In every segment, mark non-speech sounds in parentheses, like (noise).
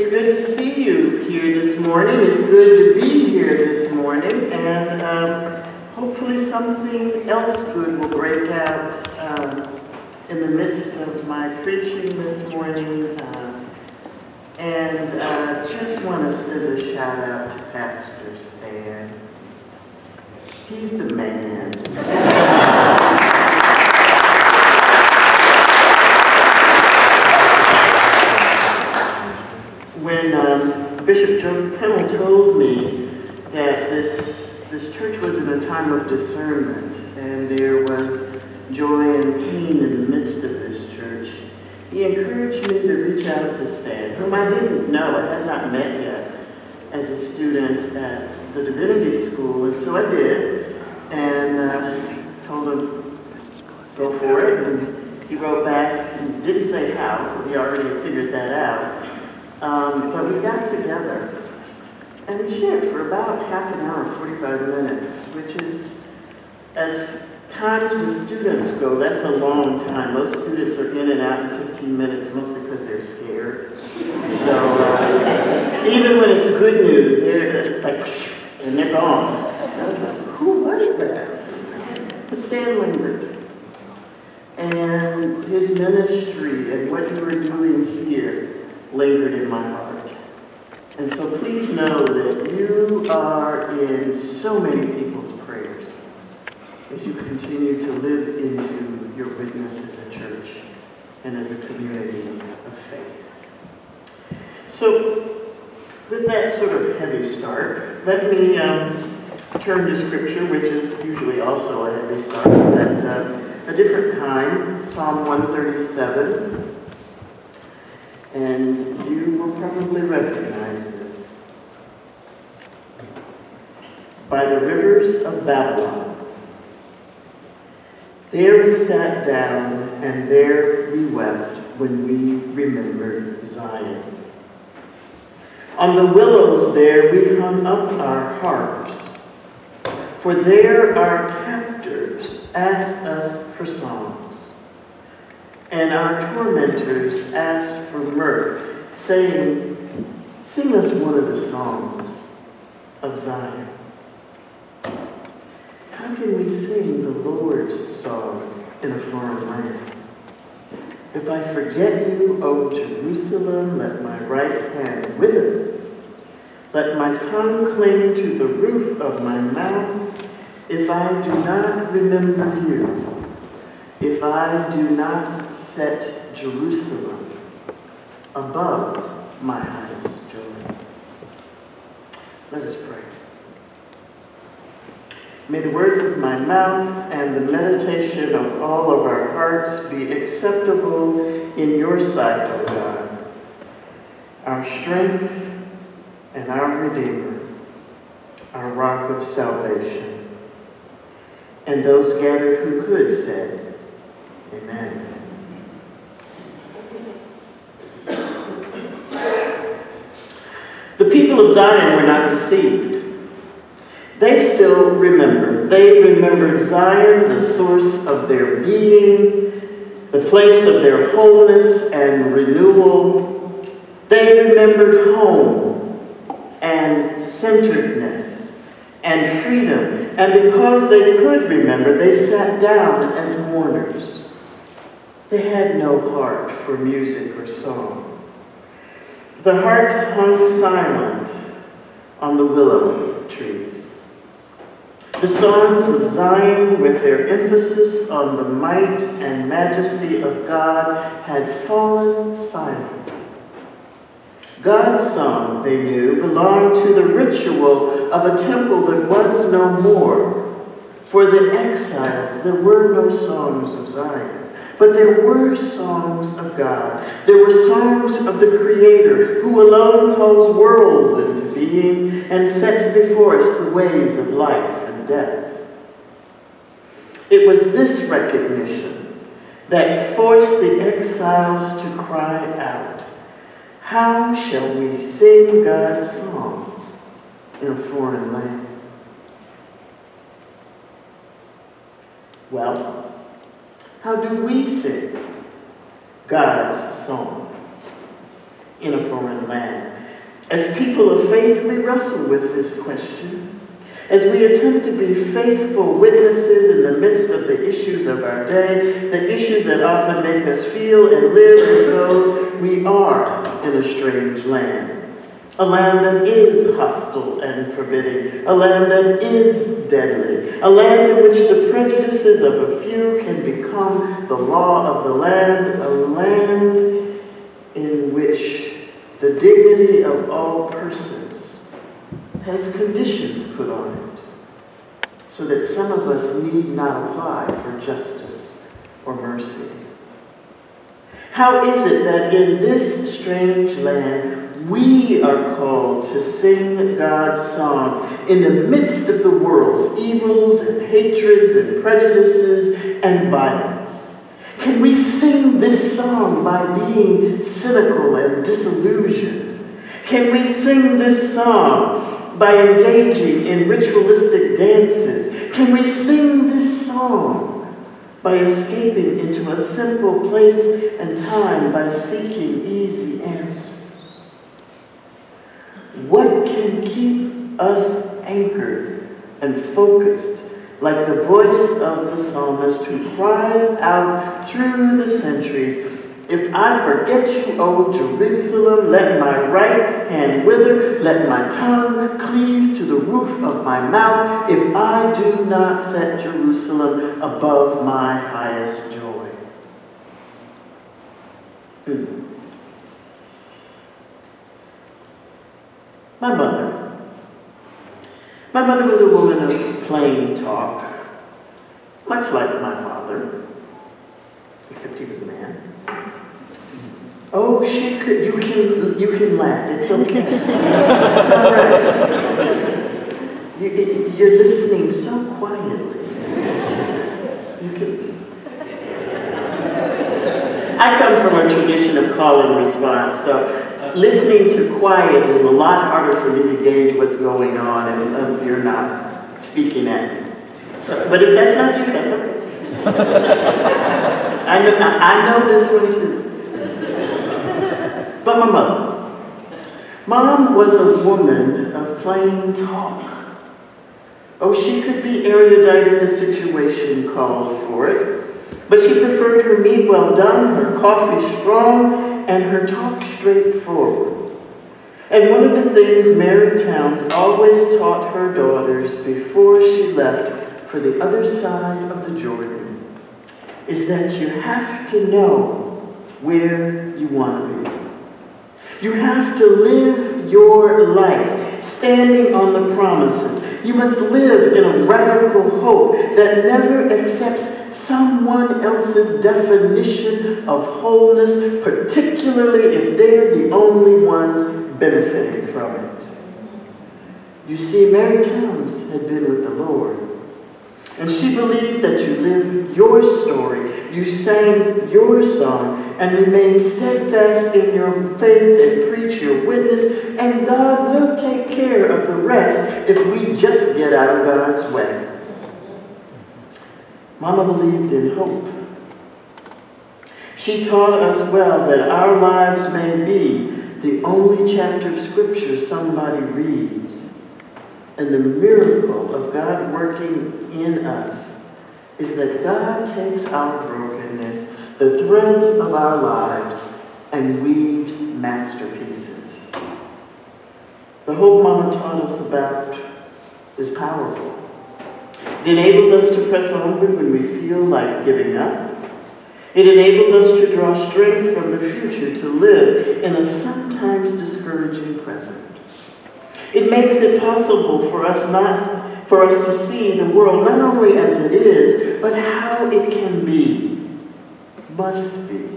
It's good to see you here this morning. It's good to be here this morning, and um, hopefully something else good will break out um, in the midst of my preaching this morning. Uh, and uh, just want to send a shout out to Pastor Stan. He's the man. when Joe Pennel told me that this, this church was in a time of discernment and there was joy and pain in the midst of this church, he encouraged me to reach out to Stan, whom I didn't know, I had not met yet as a student at the Divinity School, and so I did, and uh, told him, go for it, and he wrote back and didn't say how, because he already had figured that out, um, but we got together and we shared for about half an hour, 45 minutes, which is, as times with students go, that's a long time. Most students are in and out in 15 minutes, mostly because they're scared. So uh, even when it's good news, they're, it's like, and they're gone. And I was like, who was that? But Stan lingered. And his ministry and what you were doing here lingered in my heart. And so please know that you are in so many people's prayers as you continue to live into your witness as a church and as a community of faith. So, with that sort of heavy start, let me um, turn to Scripture, which is usually also a heavy start, but uh, a different kind, Psalm 137. And you will probably recognize this. By the rivers of Babylon, there we sat down, and there we wept when we remembered Zion. On the willows there we hung up our harps, for there our captors asked us for songs, and our tormentors asked for mirth, saying, Sing us one of the songs of Zion. How can we sing the Lord's song in a foreign land? If I forget you, O Jerusalem, let my right hand wither. Let my tongue cling to the roof of my mouth if I do not remember you, if I do not set Jerusalem above my highest joy. Let us pray. May the words of my mouth and the meditation of all of our hearts be acceptable in your sight, O God, our strength and our Redeemer, our rock of salvation. And those gathered who could said, Amen. The people of Zion were not deceived. They still remembered. They remembered Zion, the source of their being, the place of their wholeness and renewal. They remembered home and centeredness and freedom. And because they could remember, they sat down as mourners. They had no heart for music or song. The harps hung silent on the willow trees. The songs of Zion, with their emphasis on the might and majesty of God, had fallen silent. God's song, they knew, belonged to the ritual of a temple that was no more. For the exiles, there were no songs of Zion. But there were songs of God. There were songs of the Creator, who alone calls worlds into being and sets before us the ways of life and death. It was this recognition that forced the exiles to cry out, How shall we sing God's song in a foreign land? Well, how do we sing God's song? in a foreign land. As people of faith, we wrestle with this question. As we attempt to be faithful witnesses in the midst of the issues of our day, the issues that often make us feel and live as though we are in a strange land. A land that is hostile forbidding. A land that is deadly. A land in which the prejudices of a few can become the law of the land. A land in which the dignity of all persons has conditions put on it so that some of us need not apply for justice or mercy. How is it that in this strange land we are called to sing God's song in the midst of the world's evils and hatreds and prejudices and violence. Can we sing this song by being cynical and disillusioned? Can we sing this song by engaging in ritualistic dances? Can we sing this song by escaping into a simple place and time by seeking easy answers? What can keep us anchored and focused like the voice of the psalmist who cries out through the centuries, If I forget you, O Jerusalem, let my right hand wither, let my tongue cleave to the roof of my mouth, if I do not set Jerusalem above my highest joy. Hmm. My mother. My mother was a woman of plain talk, much like my father, except he was a man. Oh, she could. You can. You can laugh. It's okay. (laughs) it's all right. You, it, you're listening so quietly. You can. I come from a tradition of call and response, so listening to quiet is a lot harder for me to gauge what's going on and if you're not speaking at me. So, but if that's not you, that's okay. (laughs) I, know, I know this one too. But my mother. Mom was a woman of plain talk. Oh, she could be erudite if the situation called for it, but she preferred her meat well done, her coffee strong, and her talk straightforward. And one of the things Mary Towns always taught her daughters before she left for the other side of the Jordan is that you have to know where you want to be. You have to live your life standing on the promises. You must live in a radical hope that never accepts someone else's definition of wholeness, particularly if they're the only ones benefiting from it. You see, Mary Towns had been with the Lord. And she believed that you live your story, you sang your song, and remain steadfast in your faith and preach your witness, and God will take care of the rest if we just get out of God's way. Mama believed in hope. She taught us well that our lives may be the only chapter of Scripture somebody reads. And the miracle of God working in us is that God takes our brokenness, the threads of our lives, and weaves masterpieces. The hope Mama taught us about is powerful. It enables us to press onward when we feel like giving up. It enables us to draw strength from the future to live in a sometimes discouraging present. It makes it possible for us not for us to see the world not only as it is, but how it can be, must be.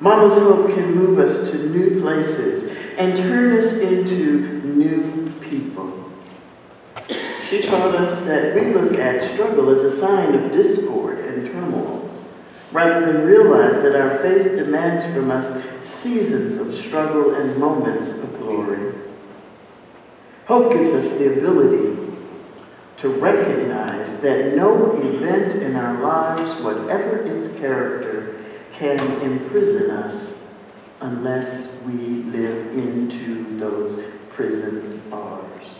Mama's hope can move us to new places and turn us into new people. She taught us that we look at struggle as a sign of discord and turmoil, rather than realize that our faith demands from us seasons of struggle and moments of glory. Hope gives us the ability to recognize that no event in our lives, whatever its character, can imprison us unless we live into those prison bars.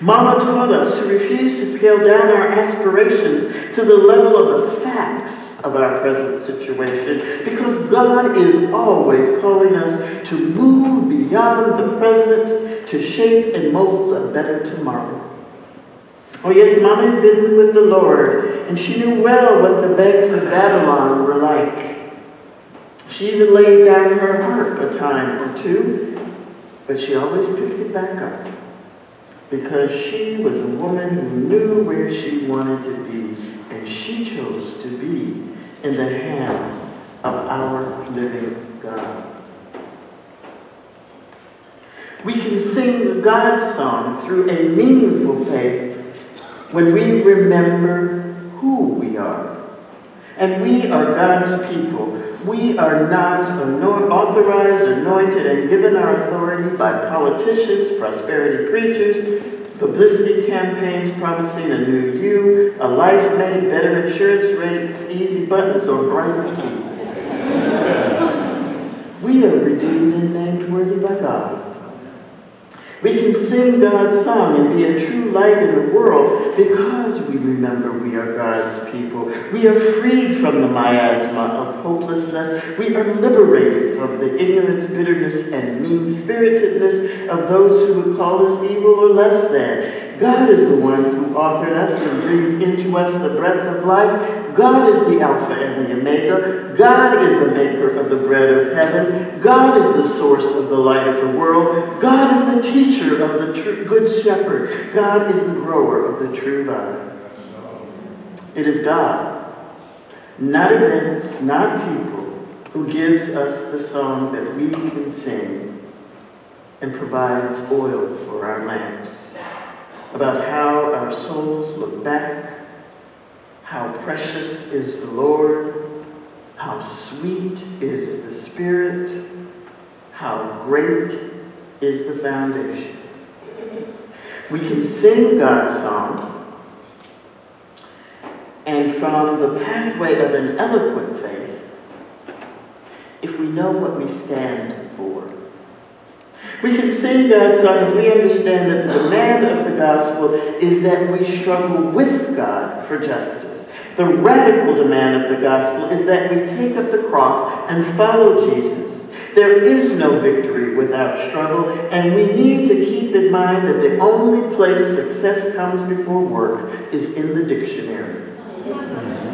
Mama taught us to refuse to scale down our aspirations to the level of the facts of our present situation because God is always calling us to move beyond the present to shape and mold a better tomorrow. Oh, yes, Mama had been with the Lord, and she knew well what the begs of Babylon were like. She even laid down her harp a time or two, but she always picked it back up because she was a woman who knew where she wanted to be, and she chose to be in the hands of our living God. We can sing God's song through a meaningful faith when we remember who we are. And we are God's people. We are not authorized, anointed, and given our authority by politicians, prosperity preachers, publicity campaigns promising a new you, a life made, better insurance rates, easy buttons, or brighter teeth. (laughs) we are redeemed and named worthy by God. We can sing God's song and be a true light in the world because we remember we are God's people. We are freed from the miasma of hopelessness. We are liberated from the ignorance, bitterness, and mean spiritedness of those who would call us evil or less than. God is the one who authored us and breathes into us the breath of life. God is the Alpha and the Omega. God is the maker of the bread of heaven. God is the source of the light of the world. God is the teacher of the good shepherd. God is the grower of the true vine. It is God, not events, not people, who gives us the song that we can sing and provides oil for our lamps about how our souls look back, how precious is the Lord, how sweet is the Spirit, how great is the foundation. We can sing God's song, and from the pathway of an eloquent faith, if we know what we stand for. We can sing God's song if we understand that the demand of the gospel is that we struggle with God for justice. The radical demand of the gospel is that we take up the cross and follow Jesus. There is no victory without struggle, and we need to keep in mind that the only place success comes before work is in the dictionary.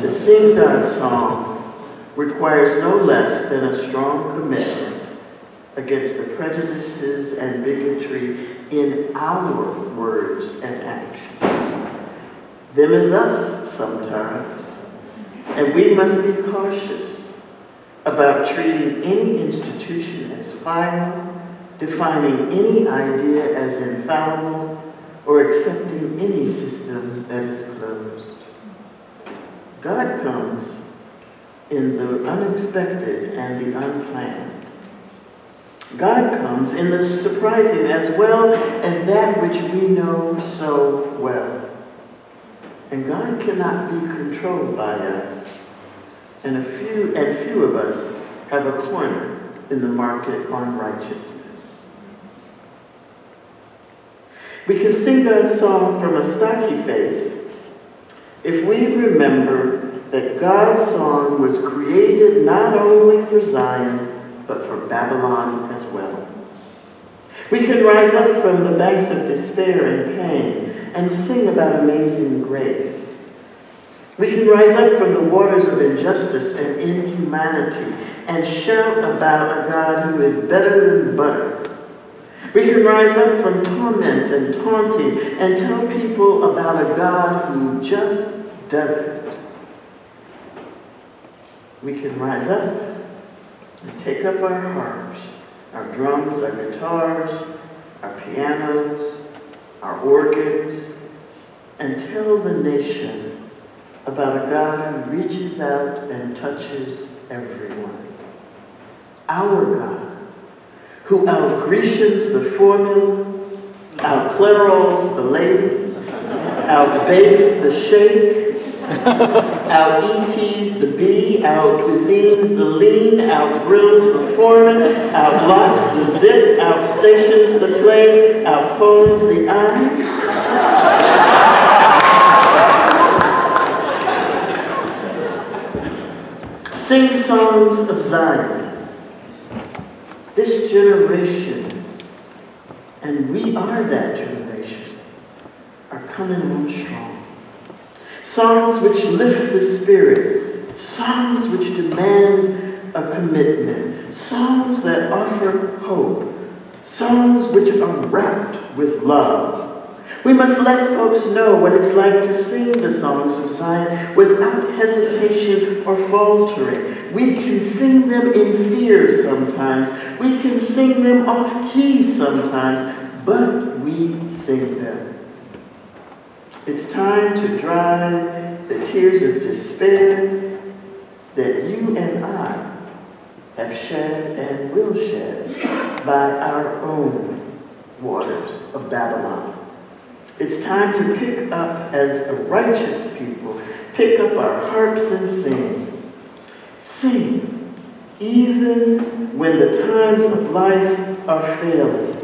To sing God's song requires no less than a strong commitment against the prejudices and bigotry in our words and actions. Them is us sometimes. And we must be cautious about treating any institution as final, defining any idea as infallible, or accepting any system that is closed. God comes in the unexpected and the unplanned. God comes in the surprising as well as that which we know so well. And God cannot be controlled by us. And a few and few of us have a corner in the market on righteousness. We can sing God's song from a stocky faith if we remember that God's song was created not only for Zion, but for Babylon as well. We can rise up from the banks of despair and pain and sing about amazing grace. We can rise up from the waters of injustice and inhumanity and shout about a God who is better than butter. We can rise up from torment and taunting and tell people about a God who just does it. We can rise up and take up our harps, our drums, our guitars, our pianos, our organs, and tell the nation about a God who reaches out and touches everyone. Our God, who out Grecians the formula, out the lady, out bakes the shake, out ETs, the B, out cuisines, the lean, out grills, the foreman, out locks, the zip, out stations, the play, out phones, the I. Sing songs of Zion. This generation, and we are that generation, are coming on strong. Songs which lift the spirit, songs which demand a commitment, songs that offer hope, songs which are wrapped with love. We must let folks know what it's like to sing the songs of Zion without hesitation or faltering. We can sing them in fear sometimes. We can sing them off key sometimes, but we sing them. It's time to dry the tears of despair that you and I have shed and will shed by our own waters of Babylon. It's time to pick up as a righteous people, pick up our harps and sing. Sing, even when the times of life are failing.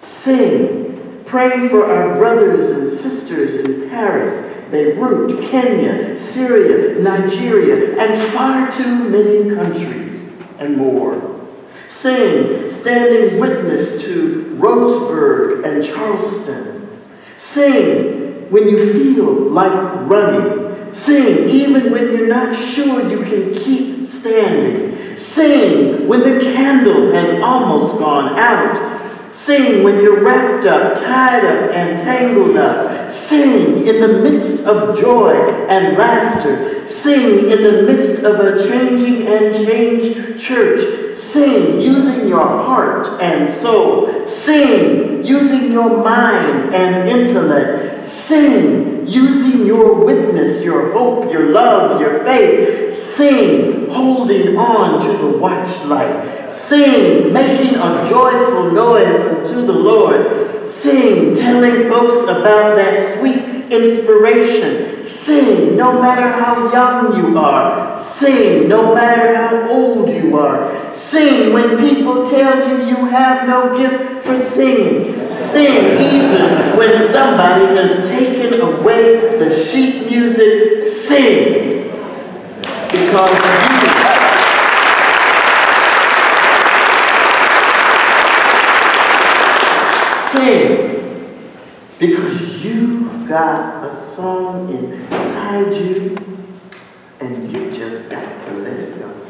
Sing, praying for our brothers and sisters in Paris, Beirut, Kenya, Syria, Nigeria, and far too many countries and more. Sing, standing witness to Roseburg and Charleston, Sing when you feel like running. Sing even when you're not sure you can keep standing. Sing when the candle has almost gone out. Sing when you're wrapped up, tied up, and tangled up. Sing in the midst of joy and laughter. Sing in the midst of a changing and changed church. Sing using your heart and soul. Sing using your mind and intellect. Sing using your witness, your hope, your love, your faith. Sing holding on to the watchlight. Sing, making a joyful noise unto the Lord. Sing, telling folks about that sweet inspiration. Sing, no matter how young you are. Sing, no matter how old you are. Sing when people tell you you have no gift for singing. Sing even when somebody has taken away the sheet music. Sing because you sing because got a song inside you and you've just got to let it go.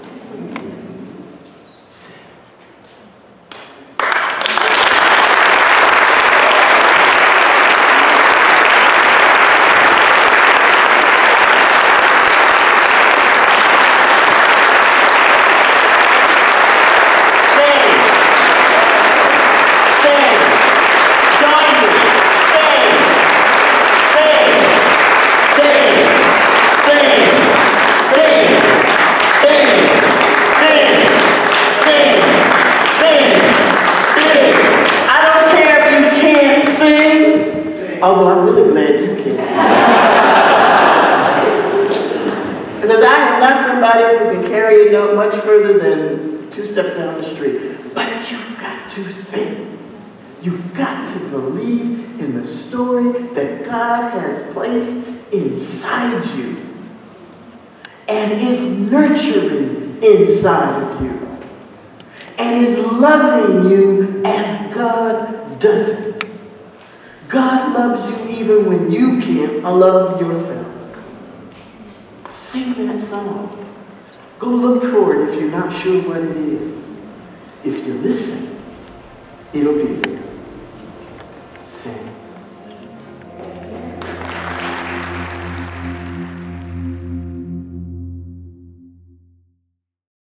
although I'm really glad you can. because I am not somebody who can carry a note much further than two street. But you've got to sing. You've got to believe in the story that God has placed inside you and is nurturing inside of you and is loving you as God does it. God loves you even when you can't love yourself. Sing that song. Go look for it if you're not sure what it is. If you listen, it'll be there. Sing.